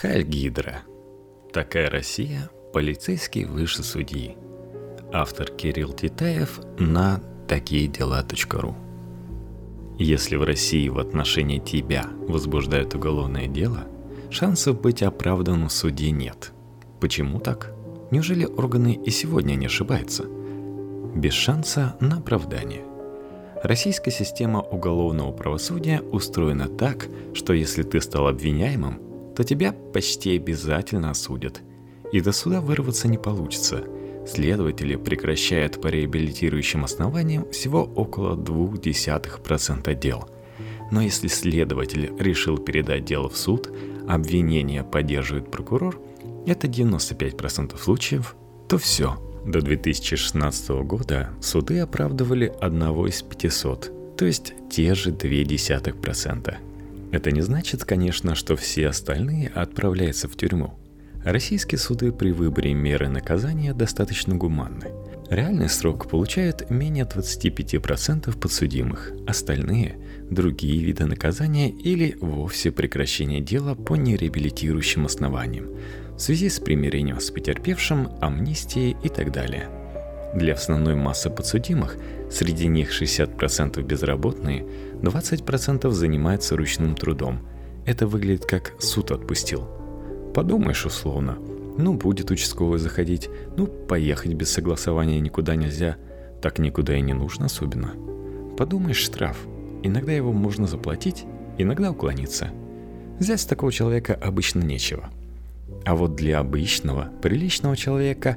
Хальгидра. Такая Россия, полицейский выше судьи. Автор Кирилл Титаев на такие дела.ру. Если в России в отношении тебя возбуждают уголовное дело, шансов быть оправданным в суде нет. Почему так? Неужели органы и сегодня не ошибаются? Без шанса на оправдание. Российская система уголовного правосудия устроена так, что если ты стал обвиняемым, то тебя почти обязательно осудят. И до суда вырваться не получится. Следователи прекращают по реабилитирующим основаниям всего около 0,2% дел. Но если следователь решил передать дело в суд, обвинение поддерживает прокурор, это 95% случаев, то все. До 2016 года суды оправдывали одного из 500, то есть те же 0,2%. Это не значит, конечно, что все остальные отправляются в тюрьму. Российские суды при выборе меры наказания достаточно гуманны. Реальный срок получают менее 25% подсудимых, остальные – другие виды наказания или вовсе прекращение дела по нереабилитирующим основаниям, в связи с примирением с потерпевшим, амнистией и так далее. Для основной массы подсудимых, среди них 60% безработные, 20% занимаются ручным трудом. Это выглядит как суд отпустил. Подумаешь условно, ну будет участковый заходить, ну поехать без согласования никуда нельзя, так никуда и не нужно особенно. Подумаешь штраф, иногда его можно заплатить, иногда уклониться. Взять с такого человека обычно нечего. А вот для обычного, приличного человека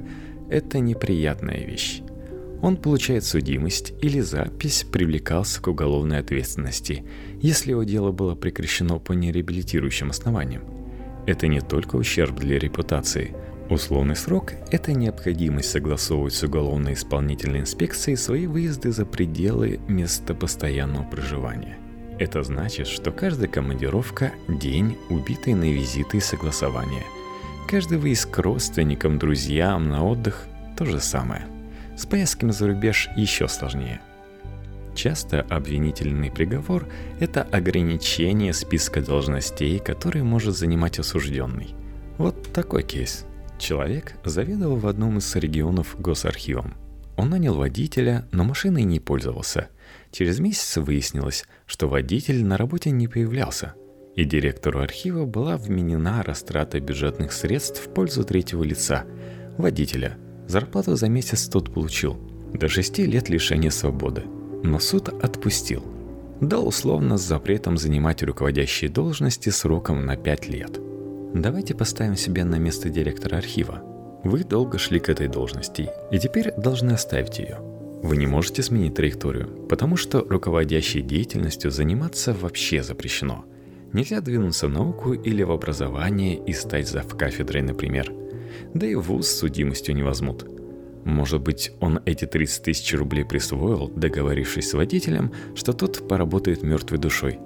это неприятная вещь он получает судимость или запись привлекался к уголовной ответственности, если его дело было прекращено по нереабилитирующим основаниям. Это не только ущерб для репутации. Условный срок – это необходимость согласовывать с уголовной исполнительной инспекцией свои выезды за пределы места постоянного проживания. Это значит, что каждая командировка – день, убитый на визиты и согласования. Каждый выезд к родственникам, друзьям на отдых – то же самое – с поездками за рубеж еще сложнее. Часто обвинительный приговор – это ограничение списка должностей, которые может занимать осужденный. Вот такой кейс. Человек заведовал в одном из регионов госархивом. Он нанял водителя, но машиной не пользовался. Через месяц выяснилось, что водитель на работе не появлялся, и директору архива была вменена растрата бюджетных средств в пользу третьего лица – водителя – Зарплату за месяц тот получил. До шести лет лишения свободы. Но суд отпустил. Дал условно с запретом занимать руководящие должности сроком на пять лет. Давайте поставим себя на место директора архива. Вы долго шли к этой должности, и теперь должны оставить ее. Вы не можете сменить траекторию, потому что руководящей деятельностью заниматься вообще запрещено. Нельзя двинуться в науку или в образование и стать зав кафедрой, например – да и вуз с судимостью не возьмут. Может быть, он эти 30 тысяч рублей присвоил, договорившись с водителем, что тот поработает мертвой душой.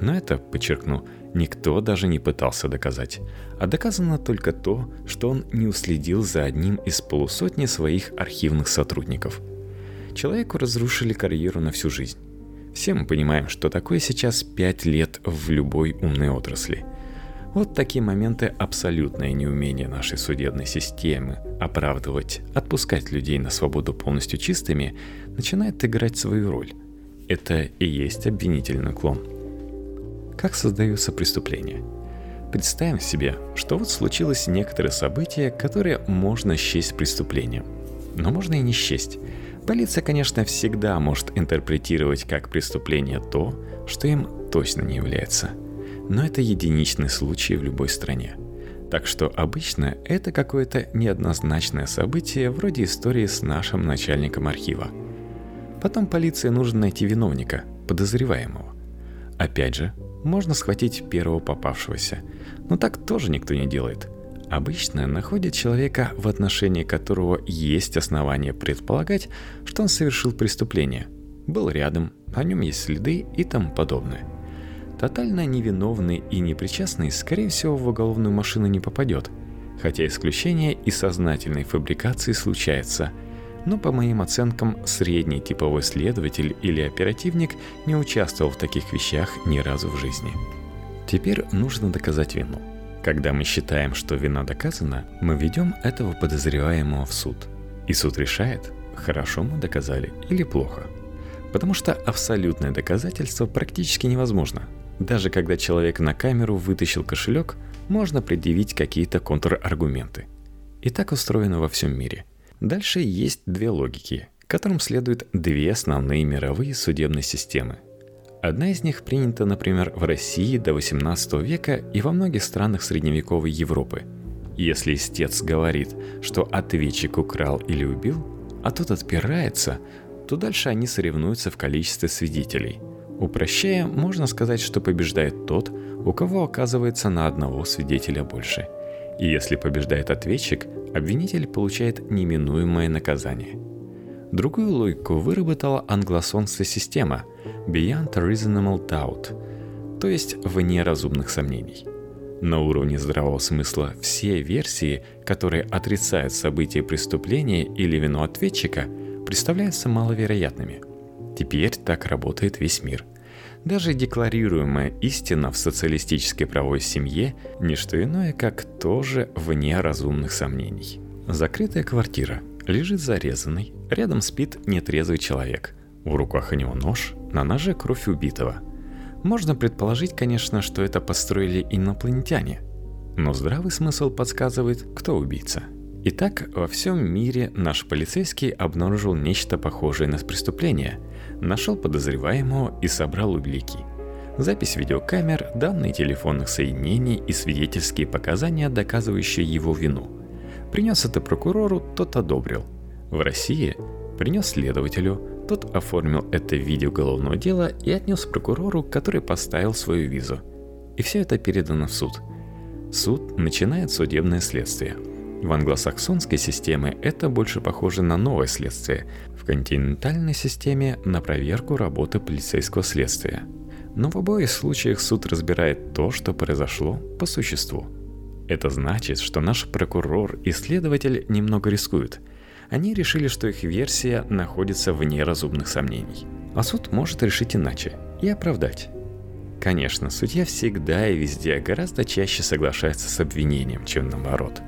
Но это, подчеркну, никто даже не пытался доказать. А доказано только то, что он не уследил за одним из полусотни своих архивных сотрудников. Человеку разрушили карьеру на всю жизнь. Все мы понимаем, что такое сейчас 5 лет в любой умной отрасли – вот такие моменты абсолютное неумение нашей судебной системы оправдывать, отпускать людей на свободу полностью чистыми, начинает играть свою роль. Это и есть обвинительный клон. Как создаются преступления? Представим себе, что вот случилось некоторое событие, которое можно счесть преступлением. Но можно и не счесть. Полиция, конечно, всегда может интерпретировать как преступление то, что им точно не является – но это единичный случай в любой стране. Так что обычно это какое-то неоднозначное событие вроде истории с нашим начальником архива. Потом полиции нужно найти виновника, подозреваемого. Опять же, можно схватить первого попавшегося, но так тоже никто не делает. Обычно находят человека, в отношении которого есть основания предполагать, что он совершил преступление. Был рядом, о нем есть следы и тому подобное – Тотально невиновный и непричастный, скорее всего, в уголовную машину не попадет, хотя исключение и сознательной фабрикации случается. Но по моим оценкам, средний типовой следователь или оперативник не участвовал в таких вещах ни разу в жизни. Теперь нужно доказать вину. Когда мы считаем, что вина доказана, мы ведем этого подозреваемого в суд. И суд решает, хорошо мы доказали или плохо. Потому что абсолютное доказательство практически невозможно. Даже когда человек на камеру вытащил кошелек, можно предъявить какие-то контраргументы. И так устроено во всем мире. Дальше есть две логики, которым следуют две основные мировые судебные системы – Одна из них принята, например, в России до 18 века и во многих странах средневековой Европы. Если истец говорит, что ответчик украл или убил, а тот отпирается, то дальше они соревнуются в количестве свидетелей. Упрощая, можно сказать, что побеждает тот, у кого оказывается на одного свидетеля больше. И если побеждает ответчик, обвинитель получает неминуемое наказание – Другую логику выработала англосонская система Beyond Reasonable Doubt, то есть вне разумных сомнений. На уровне здравого смысла все версии, которые отрицают события преступления или вину ответчика, представляются маловероятными. Теперь так работает весь мир. Даже декларируемая истина в социалистической правовой семье – не что иное, как тоже вне разумных сомнений. Закрытая квартира – Лежит зарезанный, рядом спит нетрезвый человек. В руках у него нож, на ноже кровь убитого. Можно предположить, конечно, что это построили инопланетяне. Но здравый смысл подсказывает, кто убийца. Итак, во всем мире наш полицейский обнаружил нечто похожее на преступление, нашел подозреваемого и собрал улики. Запись видеокамер, данные телефонных соединений и свидетельские показания, доказывающие его вину – Принес это прокурору, тот одобрил. В России принес следователю, тот оформил это в виде уголовного дела и отнес прокурору, который поставил свою визу. И все это передано в суд. Суд начинает судебное следствие. В англосаксонской системе это больше похоже на новое следствие, в континентальной системе на проверку работы полицейского следствия. Но в обоих случаях суд разбирает то, что произошло по существу – это значит, что наш прокурор и следователь немного рискуют. Они решили, что их версия находится вне разумных сомнений. А суд может решить иначе и оправдать. Конечно, судья всегда и везде гораздо чаще соглашается с обвинением, чем наоборот.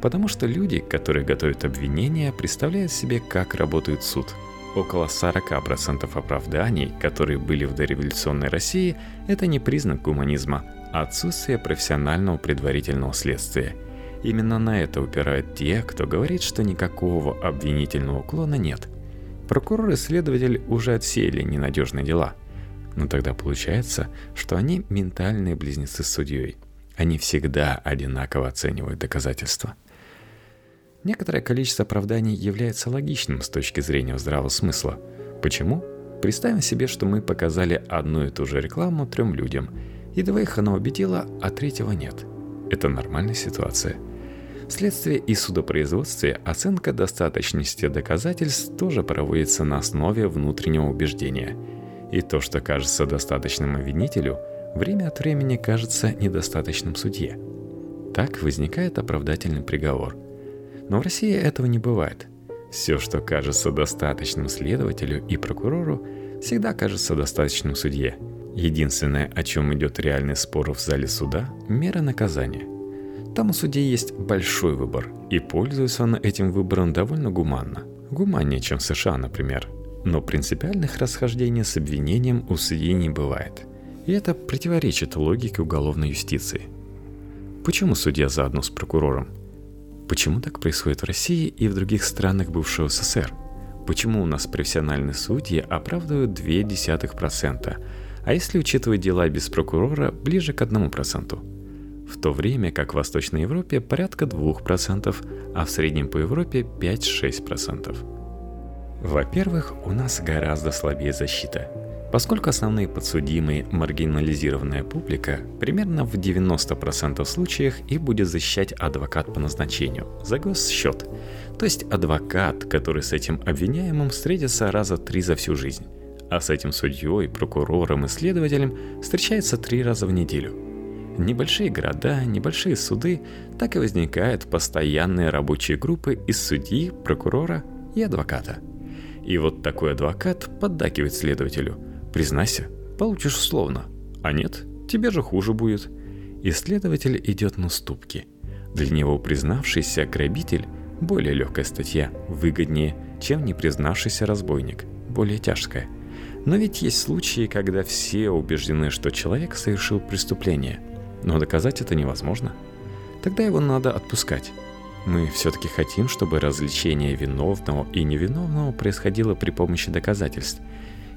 Потому что люди, которые готовят обвинения, представляют себе, как работает суд. Около 40% оправданий, которые были в дореволюционной России, это не признак гуманизма, Отсутствие профессионального предварительного следствия. Именно на это упирают те, кто говорит, что никакого обвинительного уклона нет. Прокурор и следователь уже отсеяли ненадежные дела. Но тогда получается, что они ментальные близнецы с судьей. Они всегда одинаково оценивают доказательства. Некоторое количество оправданий является логичным с точки зрения здравого смысла. Почему? Представим себе, что мы показали одну и ту же рекламу трем людям – и двоих она убедила, а третьего нет. Это нормальная ситуация. В и судопроизводстве оценка достаточности доказательств тоже проводится на основе внутреннего убеждения. И то, что кажется достаточным обвинителю, время от времени кажется недостаточным судье. Так возникает оправдательный приговор. Но в России этого не бывает. Все, что кажется достаточным следователю и прокурору, всегда кажется достаточным судье – Единственное, о чем идет реальный спор в зале суда – мера наказания. Там у судей есть большой выбор, и пользуется он этим выбором довольно гуманно. Гуманнее, чем в США, например. Но принципиальных расхождений с обвинением у судей не бывает. И это противоречит логике уголовной юстиции. Почему судья заодно с прокурором? Почему так происходит в России и в других странах бывшего СССР? Почему у нас профессиональные судьи оправдывают 0,2%, а если учитывать дела без прокурора, ближе к 1%. В то время как в Восточной Европе порядка 2%, а в среднем по Европе 5-6%. Во-первых, у нас гораздо слабее защита. Поскольку основные подсудимые – маргинализированная публика, примерно в 90% случаях и будет защищать адвокат по назначению за госсчет. То есть адвокат, который с этим обвиняемым встретится раза три за всю жизнь а с этим судьей, прокурором и следователем встречается три раза в неделю. Небольшие города, небольшие суды так и возникают постоянные рабочие группы из судьи, прокурора и адвоката. И вот такой адвокат поддакивает следователю. Признайся, получишь условно. А нет, тебе же хуже будет. исследователь идет на уступки. Для него признавшийся грабитель – более легкая статья, выгоднее, чем не признавшийся разбойник, более тяжкая. Но ведь есть случаи, когда все убеждены, что человек совершил преступление, но доказать это невозможно. Тогда его надо отпускать. Мы все-таки хотим, чтобы развлечение виновного и невиновного происходило при помощи доказательств.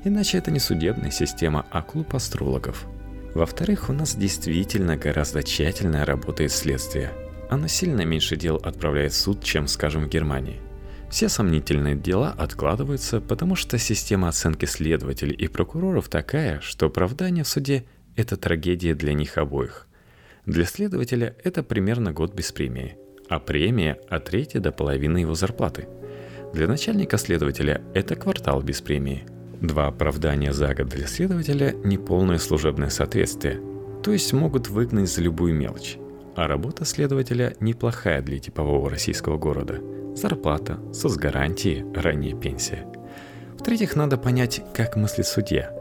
Иначе это не судебная система, а клуб астрологов. Во-вторых, у нас действительно гораздо тщательно работает следствие. Оно сильно меньше дел отправляет в суд, чем, скажем, в Германии. Все сомнительные дела откладываются, потому что система оценки следователей и прокуроров такая, что оправдание в суде – это трагедия для них обоих. Для следователя это примерно год без премии – а премия от трети до половины его зарплаты. Для начальника следователя это квартал без премии. Два оправдания за год для следователя – неполное служебное соответствие, то есть могут выгнать за любую мелочь. А работа следователя неплохая для типового российского города. Зарплата, соцгарантии, ранняя пенсия. В-третьих, надо понять, как мыслит судья.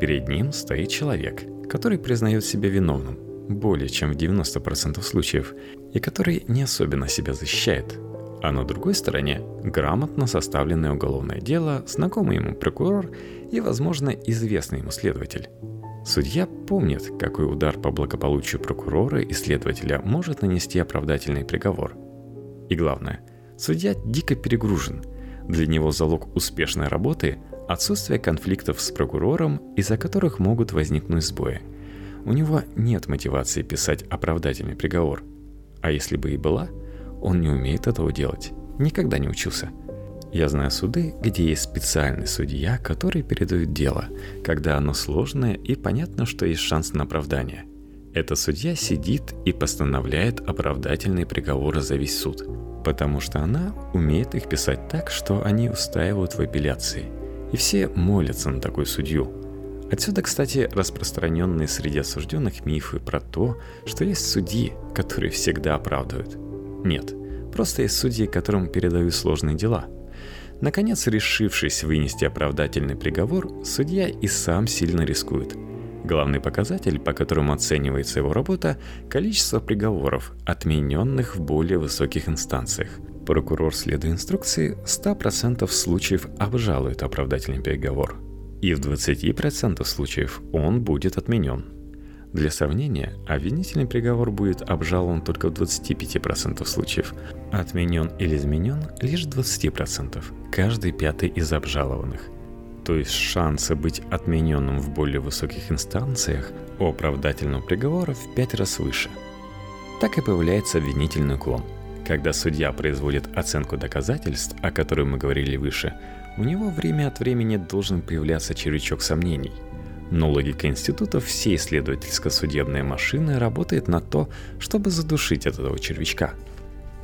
Перед ним стоит человек, который признает себя виновным, более чем в 90% случаев, и который не особенно себя защищает. А на другой стороне грамотно составленное уголовное дело, знакомый ему прокурор и, возможно, известный ему следователь. Судья помнит, какой удар по благополучию прокурора и следователя может нанести оправдательный приговор. И главное, судья дико перегружен. Для него залог успешной работы – отсутствие конфликтов с прокурором, из-за которых могут возникнуть сбои – у него нет мотивации писать оправдательный приговор. А если бы и была, он не умеет этого делать. Никогда не учился. Я знаю суды, где есть специальный судья, который передает дело, когда оно сложное и понятно, что есть шанс на оправдание. Этот судья сидит и постановляет оправдательные приговоры за весь суд, потому что она умеет их писать так, что они устаивают в апелляции. И все молятся на такой судью, Отсюда, кстати, распространенные среди осужденных мифы про то, что есть судьи, которые всегда оправдывают. Нет, просто есть судьи, которым передают сложные дела. Наконец, решившись вынести оправдательный приговор, судья и сам сильно рискует. Главный показатель, по которому оценивается его работа – количество приговоров, отмененных в более высоких инстанциях. Прокурор, следуя инструкции, 100% случаев обжалует оправдательный приговор – и в 20% случаев он будет отменен. Для сравнения, обвинительный приговор будет обжалован только в 25% случаев, отменен или изменен лишь в 20%, каждый пятый из обжалованных. То есть шансы быть отмененным в более высоких инстанциях у оправдательного приговора в 5 раз выше. Так и появляется обвинительный уклон. Когда судья производит оценку доказательств, о которой мы говорили выше, у него время от времени должен появляться червячок сомнений. Но логика института всей исследовательско-судебной машины работает на то, чтобы задушить этого червячка.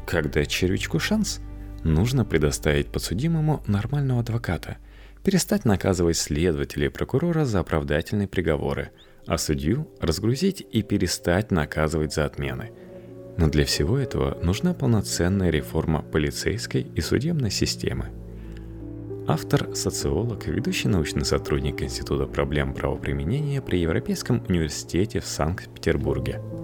Когда червячку шанс, нужно предоставить подсудимому нормального адвоката, перестать наказывать следователя и прокурора за оправдательные приговоры, а судью разгрузить и перестать наказывать за отмены. Но для всего этого нужна полноценная реформа полицейской и судебной системы – Автор – социолог, ведущий научный сотрудник Института проблем правоприменения при Европейском университете в Санкт-Петербурге –